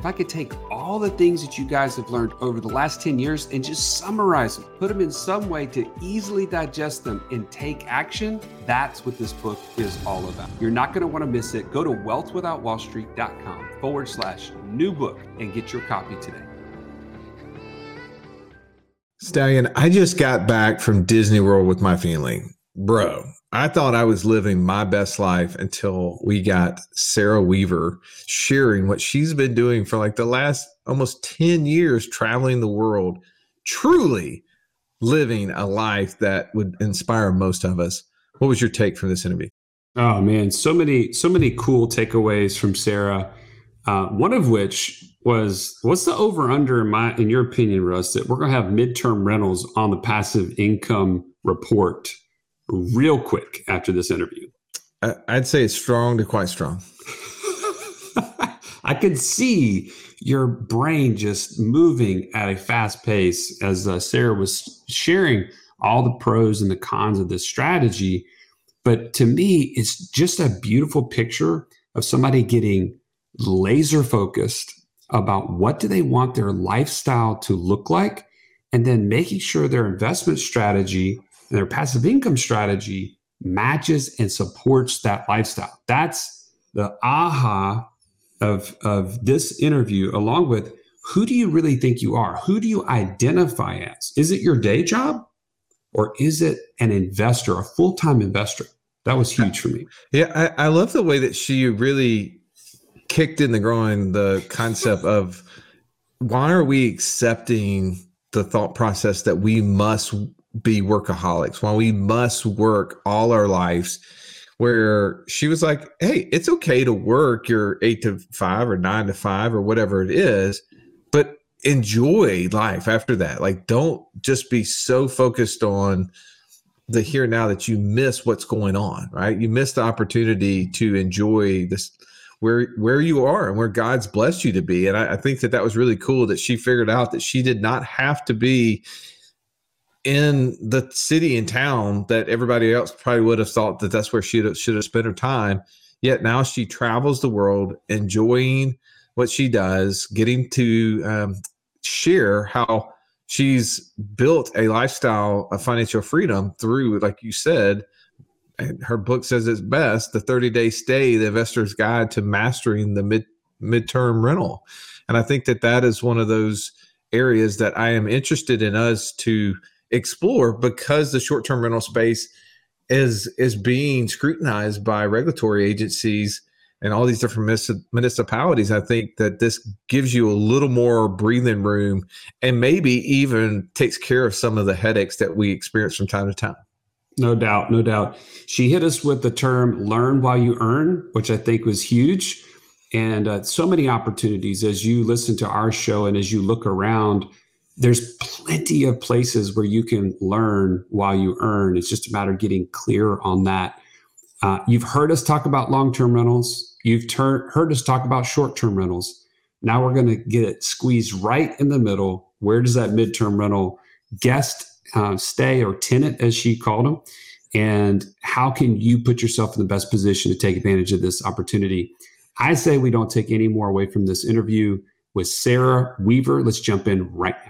if I could take all the things that you guys have learned over the last 10 years and just summarize them, put them in some way to easily digest them and take action, that's what this book is all about. You're not going to want to miss it. Go to wealthwithoutwallstreet.com forward slash new book and get your copy today. Stallion, I just got back from Disney World with my family. Bro, I thought I was living my best life until we got Sarah Weaver sharing what she's been doing for like the last almost 10 years, traveling the world, truly living a life that would inspire most of us. What was your take from this interview? Oh man, so many, so many cool takeaways from Sarah. Uh, one of which was what's the over under in my in your opinion, Russ, that we're gonna have midterm rentals on the passive income report real quick after this interview? I'd say it's strong to quite strong. I could see your brain just moving at a fast pace as uh, Sarah was sharing all the pros and the cons of this strategy. But to me, it's just a beautiful picture of somebody getting laser focused about what do they want their lifestyle to look like and then making sure their investment strategy their passive income strategy matches and supports that lifestyle. That's the aha of, of this interview, along with who do you really think you are? Who do you identify as? Is it your day job or is it an investor, a full time investor? That was huge for me. Yeah, I, I love the way that she really kicked in the groin the concept of why are we accepting the thought process that we must be workaholics, while we must work all our lives, where she was like, Hey, it's okay to work your eight to five or nine to five or whatever it is, but enjoy life after that. Like, don't just be so focused on the here now that you miss what's going on, right? You miss the opportunity to enjoy this where where you are and where God's blessed you to be. And I, I think that that was really cool that she figured out that she did not have to be in the city and town that everybody else probably would have thought that that's where she should have spent her time. Yet now she travels the world, enjoying what she does, getting to um, share how she's built a lifestyle of financial freedom through, like you said, and her book says it's best the 30 day stay, the investor's guide to mastering the mid midterm rental. And I think that that is one of those areas that I am interested in us to explore because the short-term rental space is is being scrutinized by regulatory agencies and all these different municipalities. I think that this gives you a little more breathing room and maybe even takes care of some of the headaches that we experience from time to time. No doubt no doubt. She hit us with the term learn while you earn which i think was huge. And uh, so many opportunities as you listen to our show and as you look around there's plenty of places where you can learn while you earn. It's just a matter of getting clear on that. Uh, you've heard us talk about long term rentals. You've ter- heard us talk about short term rentals. Now we're going to get it squeezed right in the middle. Where does that midterm rental guest uh, stay or tenant, as she called them? And how can you put yourself in the best position to take advantage of this opportunity? I say we don't take any more away from this interview with Sarah Weaver. Let's jump in right now.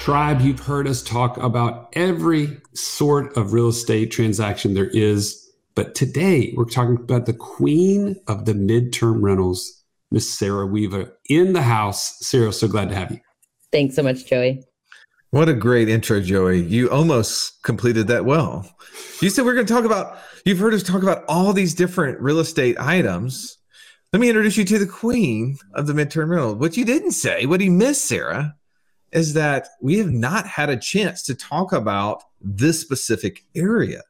Tribe, you've heard us talk about every sort of real estate transaction there is. But today we're talking about the queen of the midterm rentals, Miss Sarah Weaver in the house. Sarah, so glad to have you. Thanks so much, Joey. What a great intro, Joey. You almost completed that well. You said we're going to talk about, you've heard us talk about all these different real estate items. Let me introduce you to the queen of the midterm rental. What you didn't say, what he missed, Sarah, is that we have not had a chance to talk about this specific area.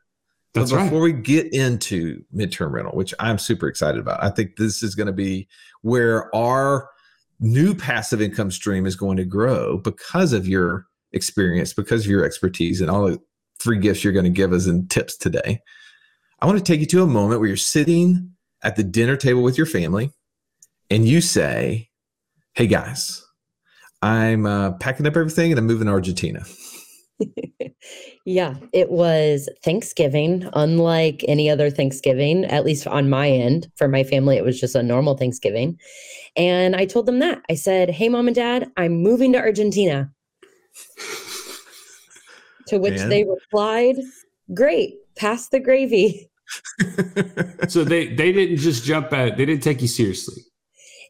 That's but before right. we get into midterm rental, which I'm super excited about, I think this is going to be where our new passive income stream is going to grow because of your experience, because of your expertise, and all the free gifts you're going to give us and tips today. I want to take you to a moment where you're sitting at the dinner table with your family and you say, Hey guys, I'm uh, packing up everything and I'm moving to Argentina. yeah, it was Thanksgiving, unlike any other Thanksgiving, at least on my end. For my family, it was just a normal Thanksgiving. And I told them that. I said, Hey, mom and dad, I'm moving to Argentina. to which Man. they replied, Great, pass the gravy. So they they didn't just jump at. It. They didn't take you seriously.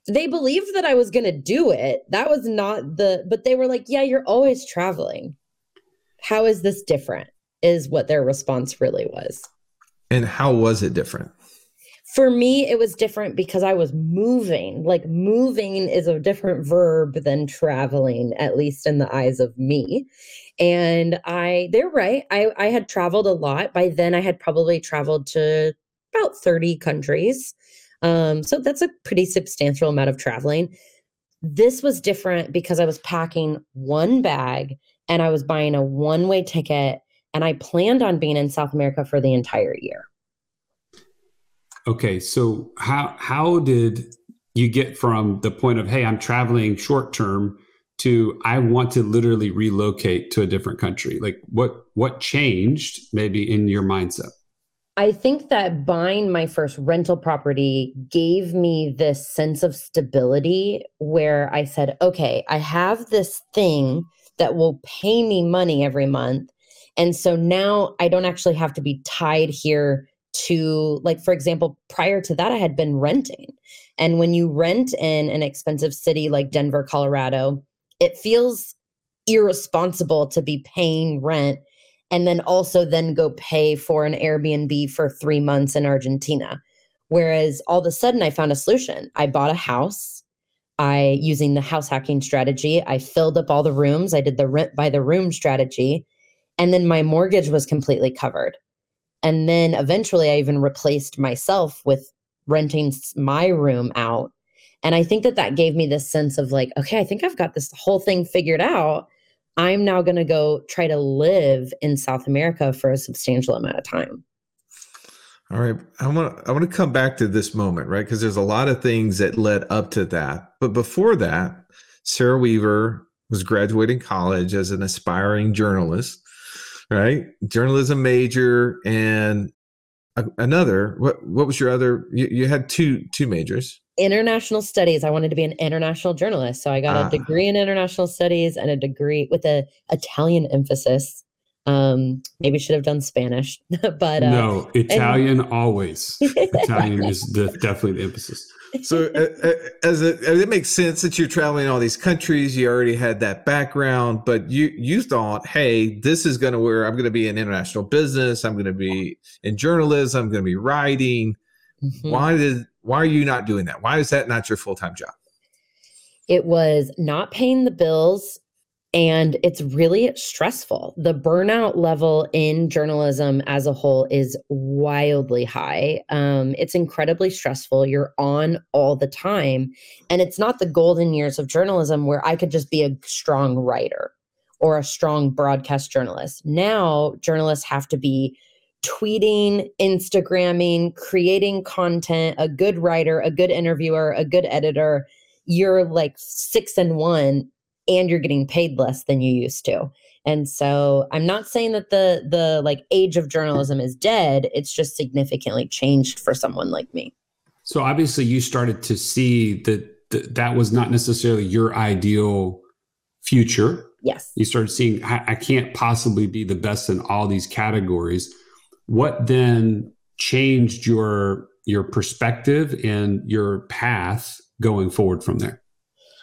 They believed that I was going to do it. That was not the, but they were like, Yeah, you're always traveling. How is this different? Is what their response really was. and how was it different? For me, it was different because I was moving. Like, moving is a different verb than traveling, at least in the eyes of me. And I, they're right. I, I had traveled a lot. By then, I had probably traveled to about 30 countries. Um, so that's a pretty substantial amount of traveling. This was different because I was packing one bag and I was buying a one way ticket. And I planned on being in South America for the entire year. Okay, so how how did you get from the point of hey, I'm traveling short term to I want to literally relocate to a different country? Like what what changed maybe in your mindset? I think that buying my first rental property gave me this sense of stability where I said, okay, I have this thing that will pay me money every month. And so now I don't actually have to be tied here to, like, for example, prior to that, I had been renting. And when you rent in an expensive city like Denver, Colorado, it feels irresponsible to be paying rent and then also then go pay for an Airbnb for 3 months in Argentina. Whereas all of a sudden I found a solution. I bought a house. I using the house hacking strategy, I filled up all the rooms. I did the rent by the room strategy and then my mortgage was completely covered. And then eventually I even replaced myself with renting my room out. And I think that that gave me this sense of like, okay, I think I've got this whole thing figured out. I'm now going to go try to live in South America for a substantial amount of time. All right, I want I want to come back to this moment, right? Because there's a lot of things that led up to that. But before that, Sarah Weaver was graduating college as an aspiring journalist, right? Journalism major and another. What what was your other? You, you had two two majors. International studies. I wanted to be an international journalist. So I got Ah. a degree in international studies and a degree with a Italian emphasis. Um, maybe should have done Spanish, but uh, no, Italian always. Italian is the, definitely the emphasis. So uh, uh, as it, it makes sense that you're traveling all these countries, you already had that background, but you you thought, hey, this is going to where I'm going to be in international business. I'm going to be in journalism. I'm going to be writing. Mhm. Why did why are you not doing that? Why is that not your full time job? it was not paying the bills and it's really stressful. The burnout level in journalism as a whole is wildly high. Um, it's incredibly stressful. You're on all the time. And it's not the golden years of journalism where I could just be a strong writer or a strong broadcast journalist. Now, journalists have to be tweeting, Instagramming, creating content, a good writer, a good interviewer, a good editor you're like six and one and you're getting paid less than you used to and so i'm not saying that the the like age of journalism is dead it's just significantly changed for someone like me So obviously, you started to see that th- that was not necessarily your ideal future. yes You started seeing I, I can't possibly be the best in all these categories. What then changed your your perspective and your path going forward from there?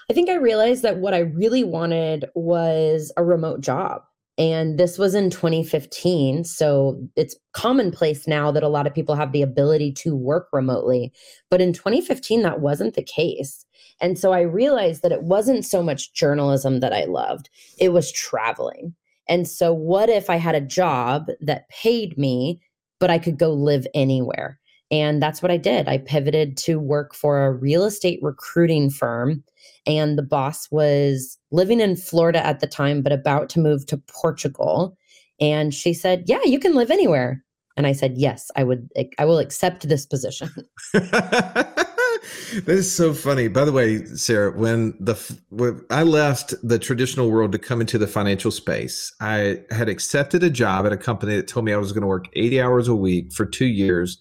I think I realized that what I really wanted was a remote job. And this was in 2015. So it's commonplace now that a lot of people have the ability to work remotely. But in 2015, that wasn't the case. And so I realized that it wasn't so much journalism that I loved, it was traveling. And so, what if I had a job that paid me, but I could go live anywhere? And that's what I did. I pivoted to work for a real estate recruiting firm. And the boss was living in Florida at the time, but about to move to Portugal. And she said, Yeah, you can live anywhere. And I said, Yes, I would, I will accept this position. This is so funny. By the way, Sarah, when the when I left the traditional world to come into the financial space, I had accepted a job at a company that told me I was going to work 80 hours a week for 2 years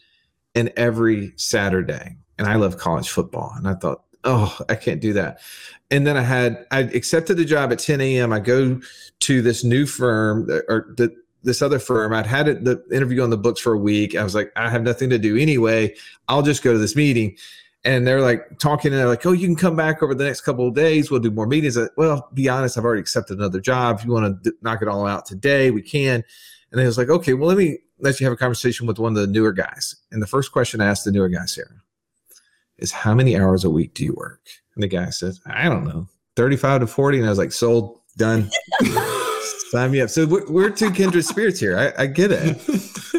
and every Saturday. And I love college football. And I thought, oh, I can't do that. And then I had, I accepted the job at 10 a.m. I go to this new firm uh, or the, this other firm. I'd had it, the interview on the books for a week. I was like, I have nothing to do anyway. I'll just go to this meeting. And they're like talking, and they're like, "Oh, you can come back over the next couple of days. We'll do more meetings." I, well, be honest, I've already accepted another job. If you want to d- knock it all out today, we can. And I was like, "Okay, well, let me let you have a conversation with one of the newer guys. And the first question I asked the newer guy, Sarah, is how many hours a week do you work? And the guy says, I don't know, 35 to 40. And I was like, sold, done. Sign me up. So we're, we're two kindred spirits here. I, I get it.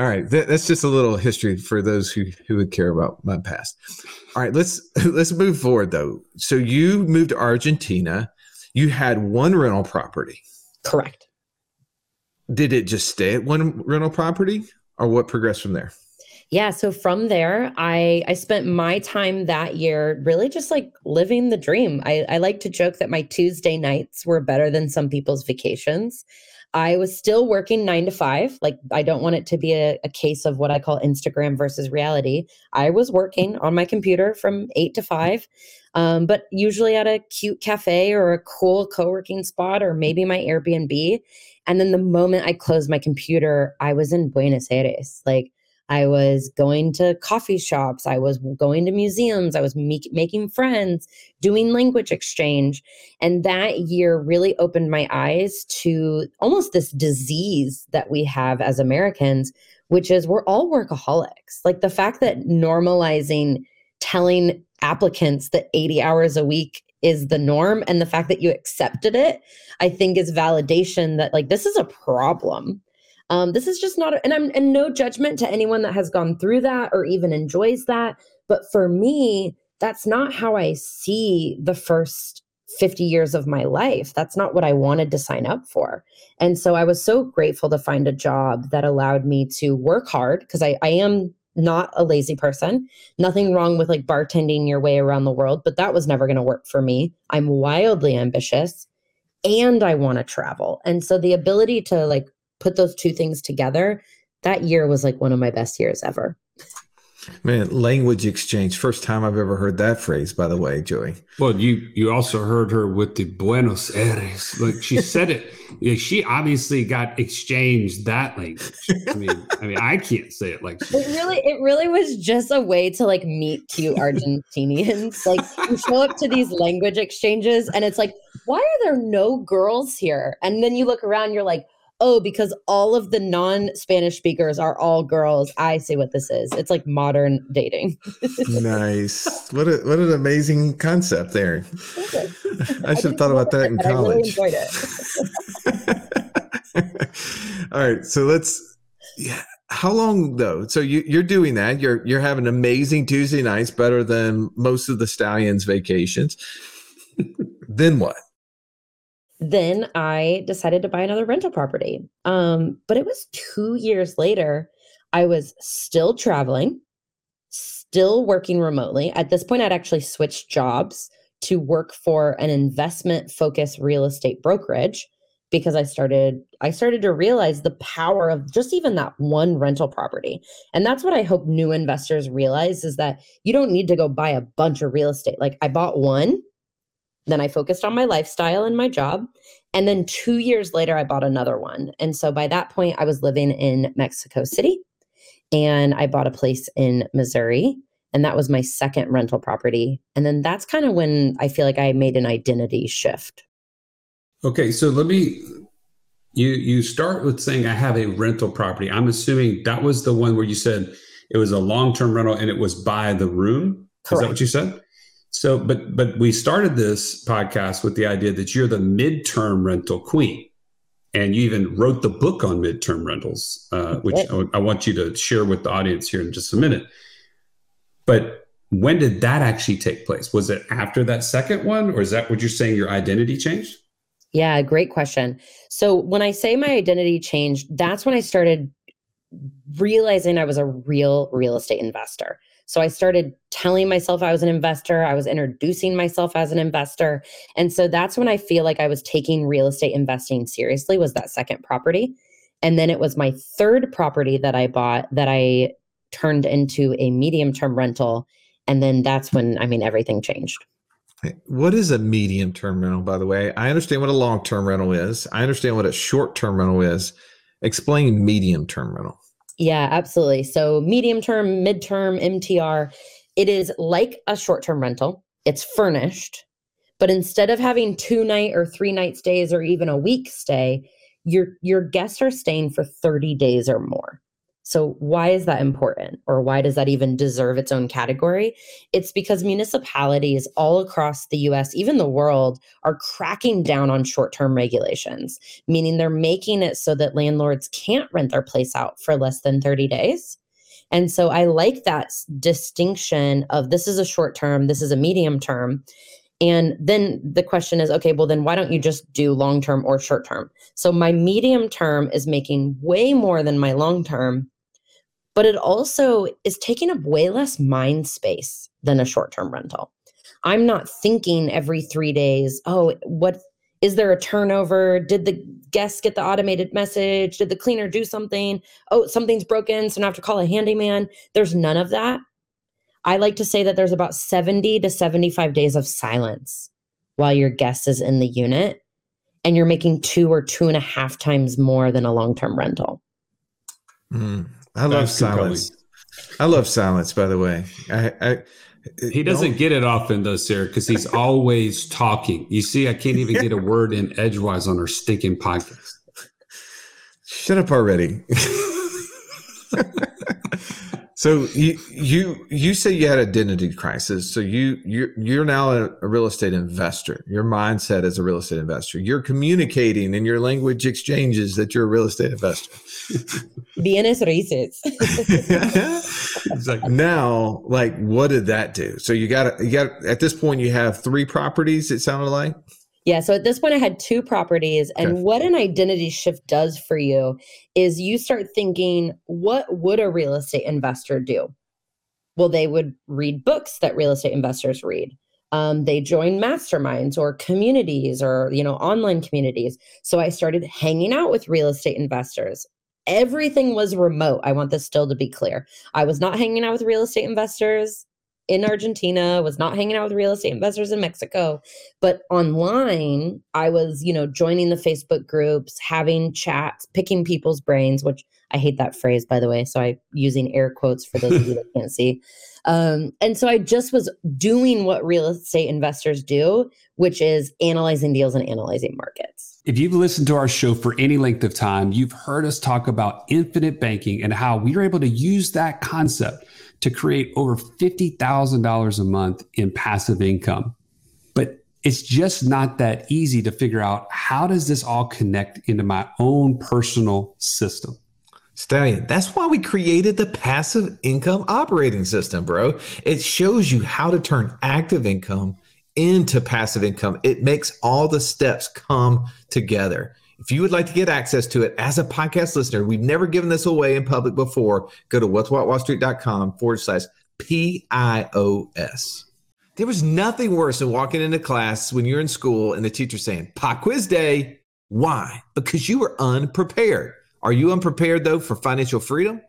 All right. That, that's just a little history for those who, who would care about my past. All right. Let's, let's move forward though. So you moved to Argentina. You had one rental property. Correct did it just stay at one rental property or what progressed from there? Yeah, so from there, I I spent my time that year really just like living the dream. I, I like to joke that my Tuesday nights were better than some people's vacations. I was still working nine to five. Like, I don't want it to be a, a, case of what I call Instagram versus reality. I was working on my computer from eight to five, um, but usually at a cute cafe or a cool co working spot or maybe my Airbnb. And then the moment I closed my computer, I was in Buenos Aires. Like, I was going to coffee shops. I was going to museums. I was me- making friends, doing language exchange. And that year really opened my eyes to almost this disease that we have as Americans, which is we're all workaholics. Like the fact that normalizing telling applicants that 80 hours a week is the norm and the fact that you accepted it, I think is validation that like this is a problem um, this is just not, and I'm, and no judgment to anyone that has gone through that or even enjoys that. But for me, that's not how I see the first 50 years of my life. That's not what I wanted to sign up for. And so I was so grateful to find a job that allowed me to work hard because I, I am not a lazy person. Nothing wrong with like bartending your way around the world, but that was never going to work for me. I'm wildly ambitious and I want to travel. And so the ability to like put those two things together, that year was like one of my best years ever. Man, language exchange. First time I've ever heard that phrase, by the way, Joey. Well, you you also heard her with the Buenos Aires. Like she said it. Yeah, she obviously got exchanged that language. I mean, I mean, I can't say it like she It really it really was just a way to like meet cute Argentinians. like you show up to these language exchanges and it's like, why are there no girls here? And then you look around, you're like, oh, because all of the non Spanish speakers are all girls. I see what this is. It's like modern dating. nice. What a what an amazing concept there. I should have thought about that in college. I really enjoyed it. all right. So let's yeah. How long though? So you, you're doing that. You're you're having amazing Tuesday nights, better than most of the stallions' vacations. then what? Then I decided to buy another rental property. Um, but it was two years later. I was still traveling, still working remotely. At this point, I'd actually switched jobs to work for an investment focused real estate brokerage because I started I started to realize the power of just even that one rental property. And that's what I hope new investors realize is that you don't need to go buy a bunch of real estate. Like I bought one then I focused on my lifestyle and my job. And then two years later, I bought another one. And so by that point, I was living in Mexico City and I bought a place in Missouri. And that was my second rental property. And then that's kind of when I feel like I made an identity shift. Okay, so let me you you start with saying I have a rental property. I'm assuming that was the one where you said it was a long-term rental and it was by the room. Correct. Is that what you said? So, but but we started this podcast with the idea that you're the midterm rental queen, and you even wrote the book on midterm rentals, uh, which I, I want you to share with the audience here in just a minute. But when did that actually take place? Was it after that second one, or is that what you're saying? Your identity changed? Yeah, great question. So when I say my identity changed, that's when I started realizing I was a real real estate investor. So I started telling myself I was an investor. I was introducing myself as an investor. And so that's when I feel like I was taking real estate investing seriously was that second property. And then it was my third property that I bought that I turned into a medium term rental. And then that's when, I mean, everything changed. What is a medium term rental, by the way? I understand what a long term rental is. I understand what a short term rental is. Explain medium term rental. Yeah, absolutely. So, medium term, mid-term, MTR, it is like a short-term rental. It's furnished, but instead of having two night or three night stays or even a week stay, your your guests are staying for 30 days or more. So, why is that important? Or why does that even deserve its own category? It's because municipalities all across the US, even the world, are cracking down on short term regulations, meaning they're making it so that landlords can't rent their place out for less than 30 days. And so, I like that distinction of this is a short term, this is a medium term. And then the question is okay, well, then why don't you just do long term or short term? So my medium term is making way more than my long term but it also is taking up way less mind space than a short term rental. I'm not thinking every three days, oh, what is there a turnover? Did the guest get the automated message? Did the cleaner do something? Oh, something's broken, so now I have to call a handyman. There's none of that. I like to say that there's about 70 to 75 days of silence while your guest is in the unit, and you're making two or two and a half times more than a long term rental. Mm. I love silence. I love silence. By the way, I, I he doesn't get it often though, Sarah, because he's always talking. You see, I can't even get a word in edgewise on our stinking podcast. Shut up already. So you you you say you had an identity crisis. So you you you're now a, a, real estate investor. Your mindset as a real estate investor. You're communicating in your language exchanges that you're a real estate investor. Bienes raíces. exactly. Now, like, what did that do? So you got you got at this point you have three properties. It sounded like. Yeah. So at this point, I had two properties. And okay. what an identity shift does for you is you start thinking, what would a real estate investor do? Well, they would read books that real estate investors read. Um, they join masterminds or communities or you know online communities so i started hanging out with real estate investors everything was remote i want this still to be clear i was not hanging out with real estate investors in Argentina, was not hanging out with real estate investors in Mexico, but online, I was, you know, joining the Facebook groups, having chats, picking people's brains, which I hate that phrase, by the way. So I'm using air quotes for those of you that can't see. Um, and so I just was doing what real estate investors do, which is analyzing deals and analyzing markets. If you've listened to our show for any length of time, you've heard us talk about infinite banking and how we are able to use that concept to create over $50,000 a month in passive income. But it's just not that easy to figure out how does this all connect into my own personal system. Stallion, that's why we created the passive income operating system, bro. It shows you how to turn active income into passive income. It makes all the steps come together. If you would like to get access to it as a podcast listener, we've never given this away in public before. Go to wealthwithoutwallstreet.com forward slash P-I-O-S. There was nothing worse than walking into class when you're in school and the teacher saying, pop quiz day. Why? Because you were unprepared. Are you unprepared though for financial freedom?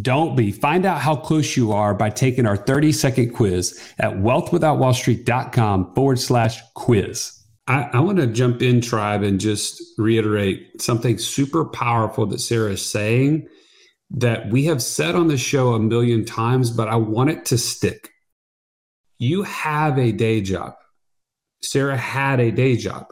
Don't be. Find out how close you are by taking our 30 second quiz at wealthwithoutwallstreet.com forward slash quiz. I, I want to jump in, tribe, and just reiterate something super powerful that Sarah is saying. that we have said on the show a million times, but I want it to stick. You have a day job. Sarah had a day job,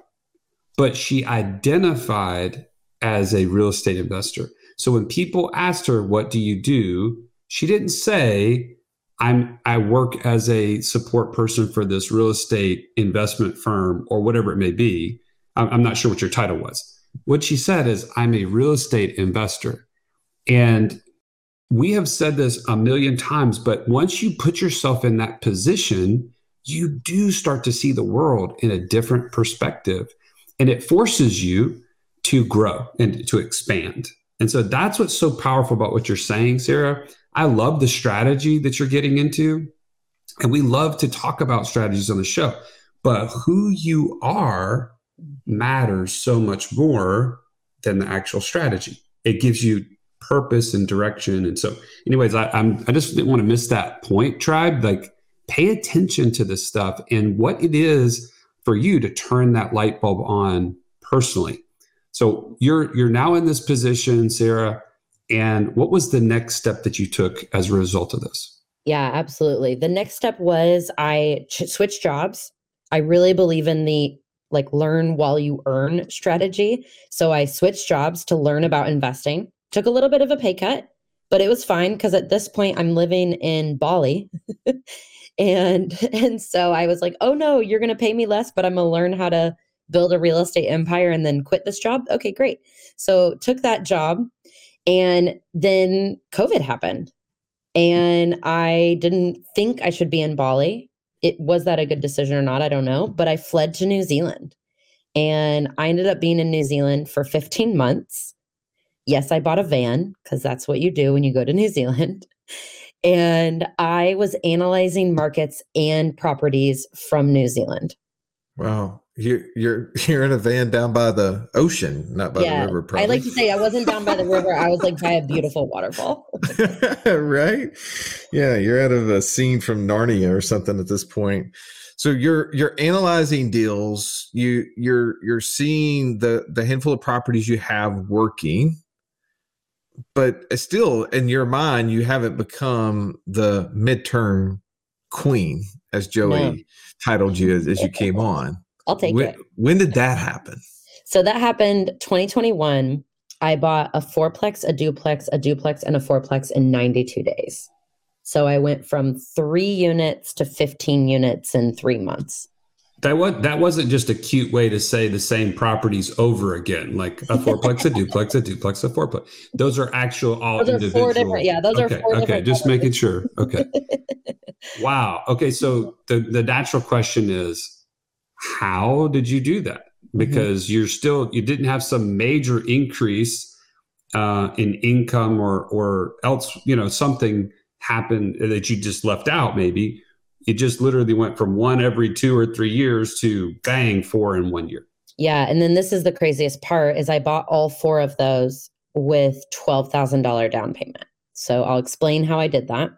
but she identified as a real estate investor. So when people asked her, What do you do? she didn't say, I'm I work as a support person for this real estate investment firm or whatever it may be. I'm not sure what your title was. What she said is, I'm a real estate investor. And we have said this a million times, but once you put yourself in that position, you do start to see the world in a different perspective. And it forces you to grow and to expand. And so that's what's so powerful about what you're saying, Sarah. I love the strategy that you're getting into. And we love to talk about strategies on the show. But who you are matters so much more than the actual strategy. It gives you purpose and direction. And so, anyways, I, I'm I just didn't want to miss that point, tribe. Like, pay attention to this stuff and what it is for you to turn that light bulb on personally. So you're you're now in this position, Sarah. And what was the next step that you took as a result of this? Yeah, absolutely. The next step was I ch- switched jobs. I really believe in the like learn while you earn strategy. So I switched jobs to learn about investing. Took a little bit of a pay cut, but it was fine because at this point I'm living in Bali. and and so I was like, "Oh no, you're going to pay me less, but I'm going to learn how to build a real estate empire and then quit this job." Okay, great. So took that job and then COVID happened. And I didn't think I should be in Bali. It was that a good decision or not? I don't know. But i fled to new zealand. And i ended up being in new zealand for 15 months. Yes i bought a van because that's what you do when you go to new zealand. And i was analyzing markets and properties from new zealand. Wow you're you're you're in a van down by the ocean, not by yeah, the river. Probably. I like to say I wasn't down by the river. I was like by a beautiful waterfall. right? Yeah, you're out of a scene from Narnia or something at this point. So you're you're analyzing deals. You you're you're seeing the the handful of properties you have working, but still in your mind you haven't become the midterm queen, as Joey no. titled you as, as you came on. I'll take when, it. When did that happen? So that happened 2021. I bought a fourplex, a duplex, a duplex, and a fourplex in 92 days. So I went from three units to 15 units in three months. That was that wasn't just a cute way to say the same properties over again, like a fourplex, a duplex, a duplex, a fourplex. Those are actual all those individual. Four different, yeah, those okay, are four okay. Just making sure. Okay. wow. Okay. So the the natural question is, how did you do that? Mm-hmm. Because mm-hmm. you're still you didn't have some major increase uh, in income or or else you know something happened that you just left out maybe it just literally went from one every two or three years to bang four in one year yeah and then this is the craziest part is i bought all four of those with $12000 down payment so i'll explain how i did that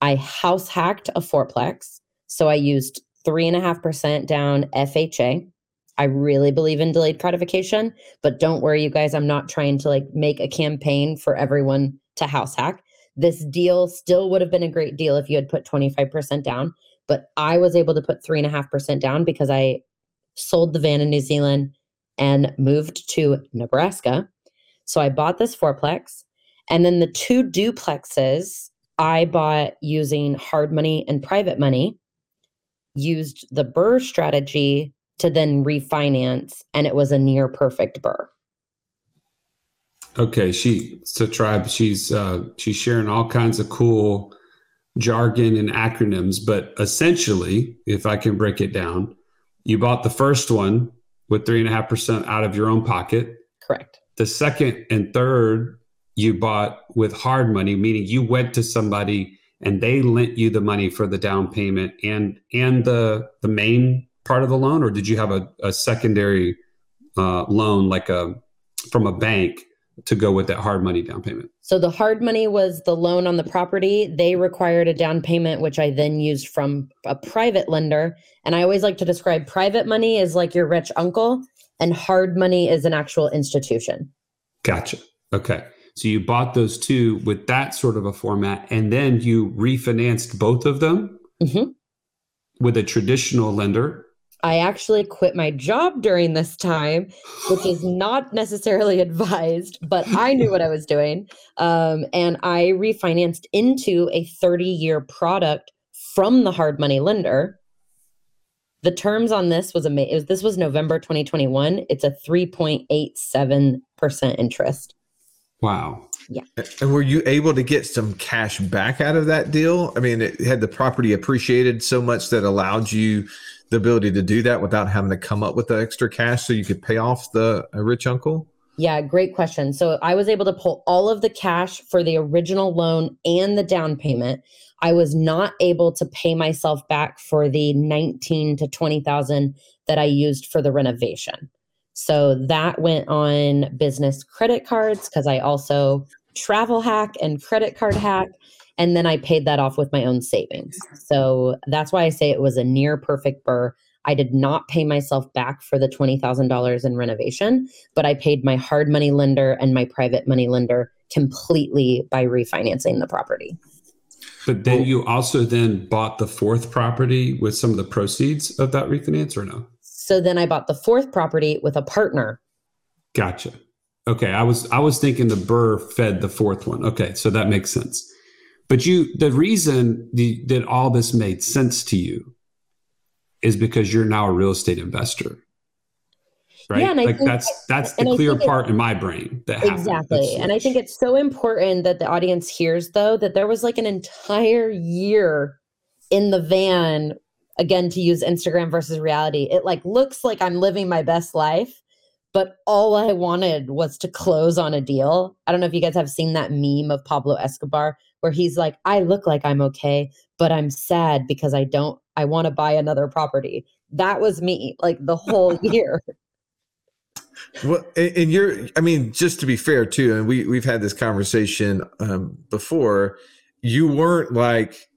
i house hacked a fourplex so i used 3.5% down FHA. I really believe in delayed gratification, but don't worry, you guys. I'm not trying to like make a campaign for everyone to house hack. This deal still would have been a great deal if you had put 25% down, but I was able to put 3.5% down because I sold the van in New Zealand and moved to Nebraska. So I bought this fourplex. And then the two duplexes I bought using hard money and private money used the BRRRR strategy to then refinance, and it was a near perfect BRRRR Okay, she so tribe. She's uh, she's sharing all kinds of cool jargon and acronyms, but essentially, if I can break it down, you bought the first one with three and a half percent out of your own pocket. Correct. The second and third you bought with hard money, meaning you went to somebody and they lent you the money for the down payment and and the the main part of the loan? Or did you have a, a secondary uh, loan like a from a bank to go with that hard money down payment? So the hard money was the loan on the property. They required a down payment which i then used from a private lender. And i always like to describe private money as like your rich uncle and hard money is an actual institution. Gotcha. Okay So you bought those two with that sort of a format, and then you refinanced both of them hmm with a traditional lender. I actually quit my job during this time, which is not necessarily advised, but I knew what I was doing. Um, and I refinanced into a 30 year product from the hard money lender. The terms on this was amazing. This was November 2021. It's a 3.87% interest. Wow. Yeah. And were you able to get some cash back out of that deal? I mean, it had the property appreciated so much that allowed you the ability to do that without having to come up with the extra cash so you could pay off the uh, rich uncle? Yeah, great question. So I was able to pull all of the cash for the original loan and the down payment. I was not able to pay myself back for the 19 to 20,000 that I used for the renovation. So that went on business credit cards because I also travel hack and credit card hack. And then I paid that off with my own savings. So that's why I say it was a near perfect BRRRR. I did not pay myself back for the $20,000 in renovation, but I paid my hard money lender and my private money lender completely by refinancing the property. But then you also then bought the fourth property with some of the proceeds of that refinance or no? So then I bought the fourth property with a partner. Gotcha. Okay, I was I was thinking the BRRRR fed the fourth one. Okay, so that makes sense. But you, the reason the, that all this made sense to you is because you're now a real estate investor, right? Yeah, and I like think- that's that's the clear part in my brain that happened. Exactly. And I think it's so important that the audience hears, though, that there was like an entire year in the van, again, to use Instagram versus reality. It like looks like I'm living my best life, but all I wanted was to close on a deal. I don't know if you guys have seen that meme of Pablo Escobar where he's like, I look like I'm okay, but I'm sad because I don't, I want to buy another property. That was me like the whole year. Well, and, you're, I mean, just to be fair too, and we we've had this conversation um, before. You weren't like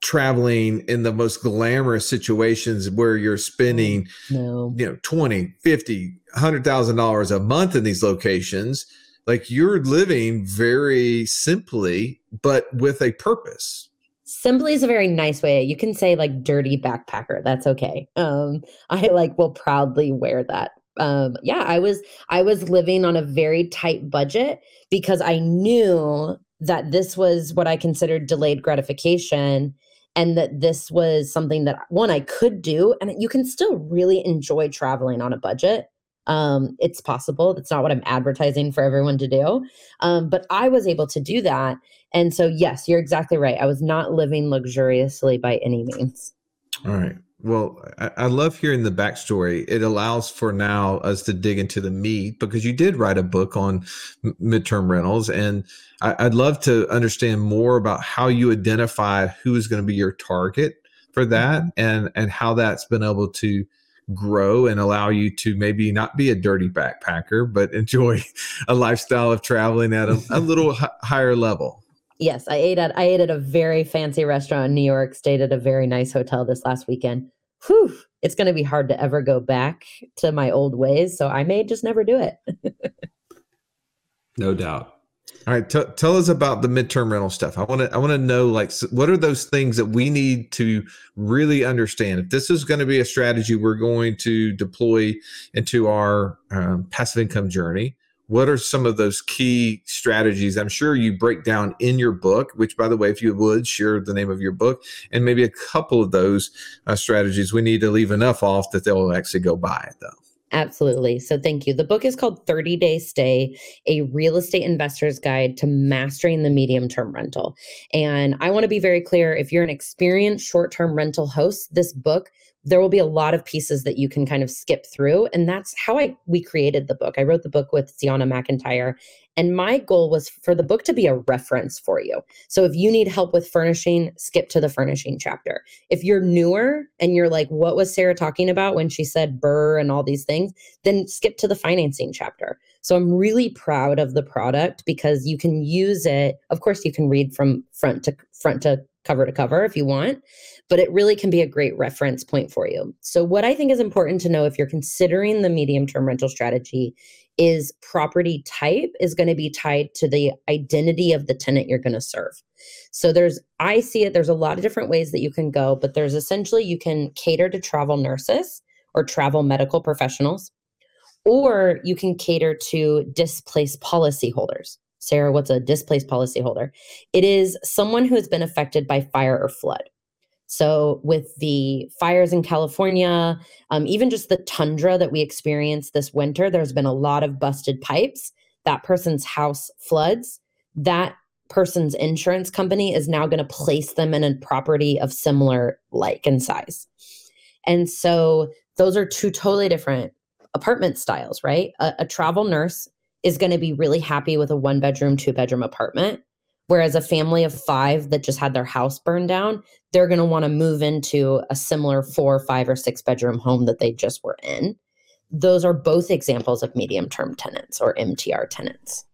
traveling in the most glamorous situations where you're spending, No. you know, 20, 50, 100,000 dollars a month in these locations. Like you're living very simply, but with a purpose. Simply is a very nice way. You can say like dirty backpacker. That's okay. Um, I like will proudly wear that. Um, yeah, I was I was living on a very tight budget because I knew that this was what I considered delayed gratification and that this was something that one I could do and you can still really enjoy traveling on a budget. Um, it's possible. That's not what I'm advertising for everyone to do. Um, but I was able to do that and so, yes, you're exactly right. I was not living luxuriously by any means. All right. Well, I, I love hearing the backstory. It allows for now us to dig into the meat because you did write a book on m- midterm rentals, and I, I'd love to understand more about how you identify who is going to be your target for mm-hmm. that, and and how that's been able to grow and allow you to maybe not be a dirty backpacker, but enjoy a lifestyle of traveling at a, a little hi- higher level. Yes, I ate at I ate at a very fancy restaurant in New York, stayed at a very nice hotel this last weekend. Whew, it's going to be hard to ever go back to my old ways, so I may just never do it. no doubt. All right, t- tell us about the midterm rental stuff. I want to I want to know like what are those things that we need to really understand. If this is going to be a strategy we're going to deploy into our um, passive income journey, what are some of those key strategies? I'm sure you break down in your book. Which, by the way, if you would share the name of your book and maybe a couple of those uh, strategies, we need to leave enough off that they'll actually go buy it though. Absolutely. So thank you. The book is called 30 Day Stay, a real estate investor's guide to mastering the medium term rental. And I want to be very clear if you're an experienced short term rental host, this book there will be a lot of pieces that you can kind of skip through and that's how i we created the book. I wrote the book with Zeona McIntyre and my goal was for the book to be a reference for you. So if you need help with furnishing skip to the furnishing chapter. If you're newer and you're like what was sarah talking about when she said BRRRR and all these things? then skip to the financing chapter. So i'm really proud of the product because you can use it. Of course you can read from front to front to cover to cover if you want, but it really can be a great reference point for you. So, what I think is important to know if you're considering the medium term rental strategy is property type is going to be tied to the identity of the tenant you're going to serve. So there's I see it there's a lot of different ways that you can go, but there's essentially you can cater to travel nurses or travel medical professionals or you can cater to displaced policyholders. Sarah, what's a displaced policyholder? It is someone who has been affected by fire or flood. So, with the fires in California, um, even just the tundra that we experienced this winter, there's been a lot of busted pipes. That person's house floods. That person's insurance company is now going to place them in a property of similar like and size. And so, those are two totally different apartment styles, right? A, a travel nurse is going to be really happy with a one bedroom, two bedroom apartment. Whereas a family of five that just had their house burned down, they're going to want to move into a similar four, five, or six bedroom home that they just were in. Those are both examples of medium term tenants or MTR tenants.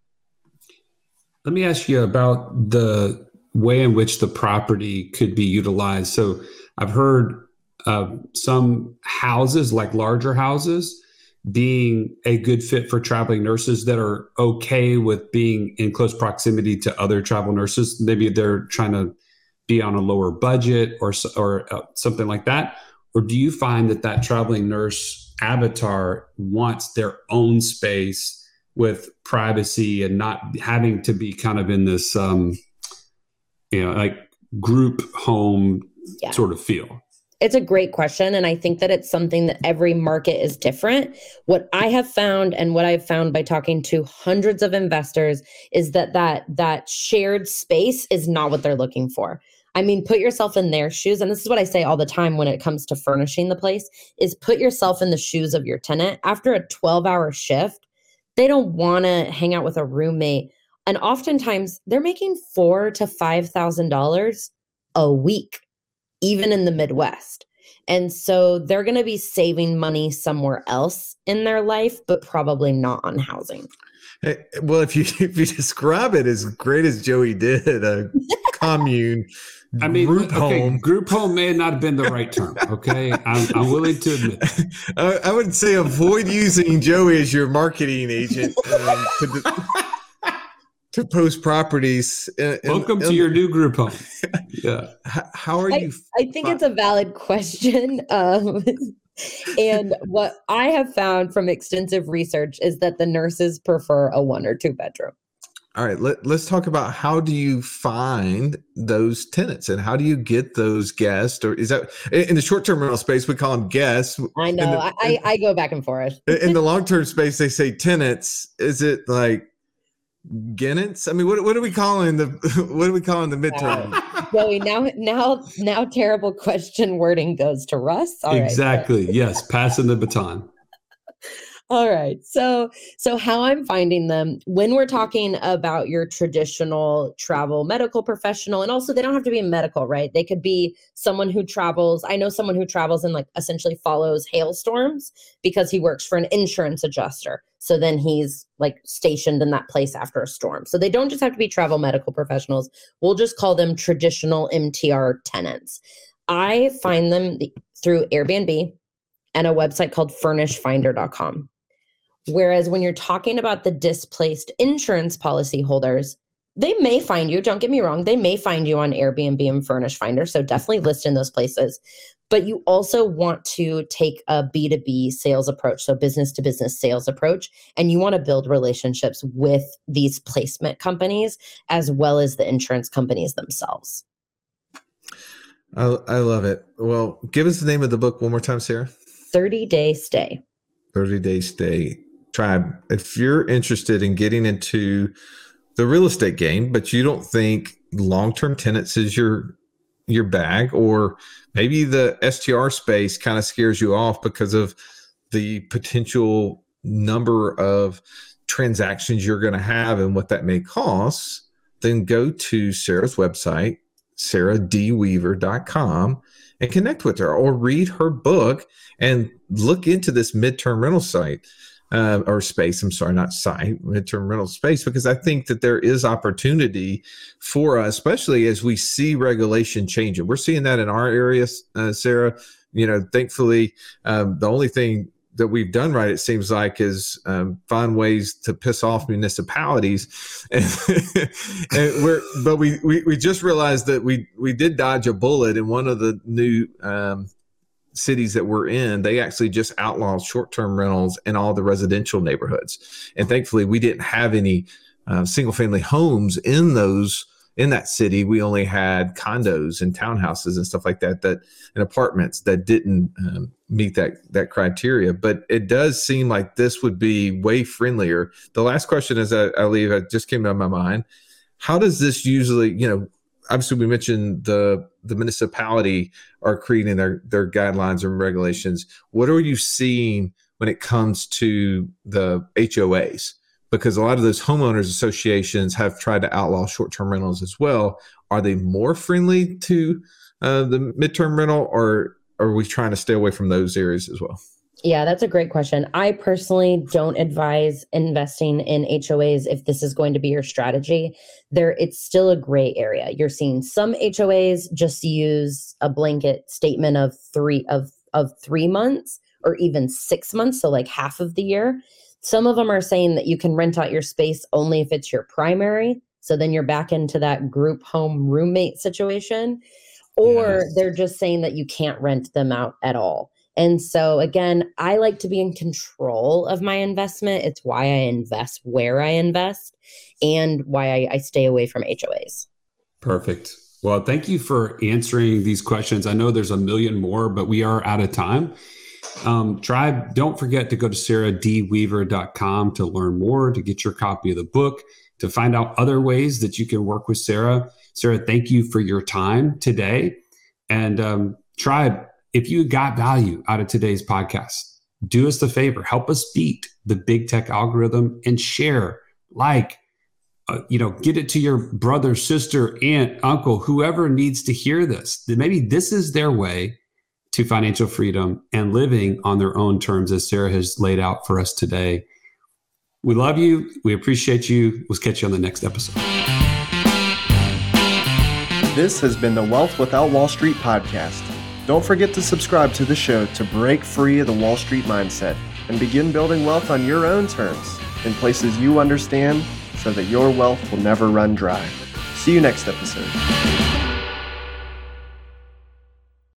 Let me ask you about the way in which the property could be utilized. So I've heard uh, some houses, like larger houses, being a good fit for traveling nurses that are okay with being in close proximity to other travel nurses. Maybe they're trying to be on a lower budget or or uh, something like that. Or do you find that that traveling nurse avatar wants their own space with privacy and not having to be kind of in this, um, you know, like group home yeah. sort of feel? It's a great question. And I think that it's something that every market is different. What I have found and what I've found by talking to hundreds of investors is that that, that shared space is not what they're looking for. I mean, put yourself in their shoes. And this is what I say all the time when it comes to furnishing the place is put yourself in the shoes of your tenant. After a 12 hour shift, they don't want to hang out with a roommate. And oftentimes they're making four to five thousand dollars a week even in the Midwest. And so they're going to be saving money somewhere else in their life, but probably not on housing. Hey, well, if you if you describe it as great as Joey did, a commune. I mean, group okay, home. Group home may not have been the right term. Okay, I'm, I'm willing to admit. I, I, would say avoid using Joey as your marketing agent. Um, to, to post properties. In, Welcome in, to your new group home. Yeah. How are I, you? I think it's a valid question. Um, and what I have found from extensive research is that the nurses prefer a one or two bedroom. All right, let, let's talk about how do you find those tenants and how do you get those guests? Or is that in the short term rental space, we call them guests? I know, the, I, I go back and forth. in the long term space, they say tenants. Is it like Guinness? I mean, what what are we calling the what are we calling the midterm? Joey, now now now terrible question wording goes to Russ. All exactly. Right. yes, passing the baton. All right. So, so how I'm finding them when we're talking about your traditional travel medical professional, and also they don't have to be medical, right? They could be someone who travels. I know someone who travels and like essentially follows hailstorms because he works for an insurance adjuster. So then he's like stationed in that place after a storm. So they don't just have to be travel medical professionals. We'll just call them traditional MTR tenants. I find them through Airbnb and a website called furnishedfinder.com. Whereas when you're talking about the displaced insurance policy holders, they may find you, don't get me wrong, they may find you on Airbnb and Furnished Finder. So definitely list in those places. But you also want to take a B2B sales approach, so business to business sales approach. And you want to build relationships with these placement companies as well as the insurance companies themselves. I, I love it. Well, give us the name of the book one more time, Sarah. 30 Day Stay. 30 Day Stay tribe, if you're interested in getting into the real estate game, but you don't think long-term tenants is your your bag, or maybe the STR space kind of scares you off because of the potential number of transactions you're going to have and what that may cost, then go to Sarah's website, sarahdweaver.com, and connect with her or read her book and look into this midterm rental site. Uh, or space. I'm sorry, not site, midterm rental space, because I think that there is opportunity for us, especially as we see regulation changing. We're seeing that in our area, uh, Sarah. You know, thankfully, um, the only thing that we've done right, it seems like, is um, find ways to piss off municipalities, and, and, we're but we, we we just realized that we we did dodge a bullet in one of the new um, cities that we're in, they actually just outlawed short term rentals in all the residential neighborhoods. And thankfully, we didn't have any uh, single family homes in those in that city. We only had condos and townhouses and stuff like that that and apartments that didn't um, meet that that criteria. But it does seem like this would be way friendlier. The last question as I, I leave it just came to my mind. How does this usually you know obviously we mentioned the the municipality are creating their their guidelines and regulations. What are you seeing when it comes to the HOAs? Because a lot of those homeowners associations have tried to outlaw short term rentals as well. Are they more friendly to uh, the midterm rental, or are we trying to stay away from those areas as well? Yeah, that's a great question. I personally don't advise investing in HOAs if this is going to be your strategy. There it's still a gray area. You're seeing some HOAs just use a blanket statement of 3 of of 3 months or even 6 months, so like half of the year. Some of them are saying that you can rent out your space only if it's your primary. So then you're back into that group home roommate situation. Or yes. they're just saying that you can't rent them out at all. And so, again, I like to be in control of my investment. It's why I invest where I invest and why I, I stay away from HOAs. Perfect. Well, thank you for answering these questions. I know there's a million more, but we are out of time. Um, tribe, don't forget to go to sarahdweaver.com to learn more, to get your copy of the book, to find out other ways that you can work with Sarah. Sarah, thank you for your time today. And um, Tribe, if you got value out of today's podcast, do us the favor, help us beat the big tech algorithm and share, like, uh, you know, get it to your brother, sister, aunt, uncle, whoever needs to hear this. Maybe this is their way to financial freedom and living on their own terms, as Sarah has laid out for us today. We love you. We appreciate you. We'll catch you on the next episode. This has been the Wealth Without Wall Street podcast. Don't forget to subscribe to the show to break free of the Wall Street mindset and begin building wealth on your own terms in places you understand so that your wealth will never run dry. See you next episode.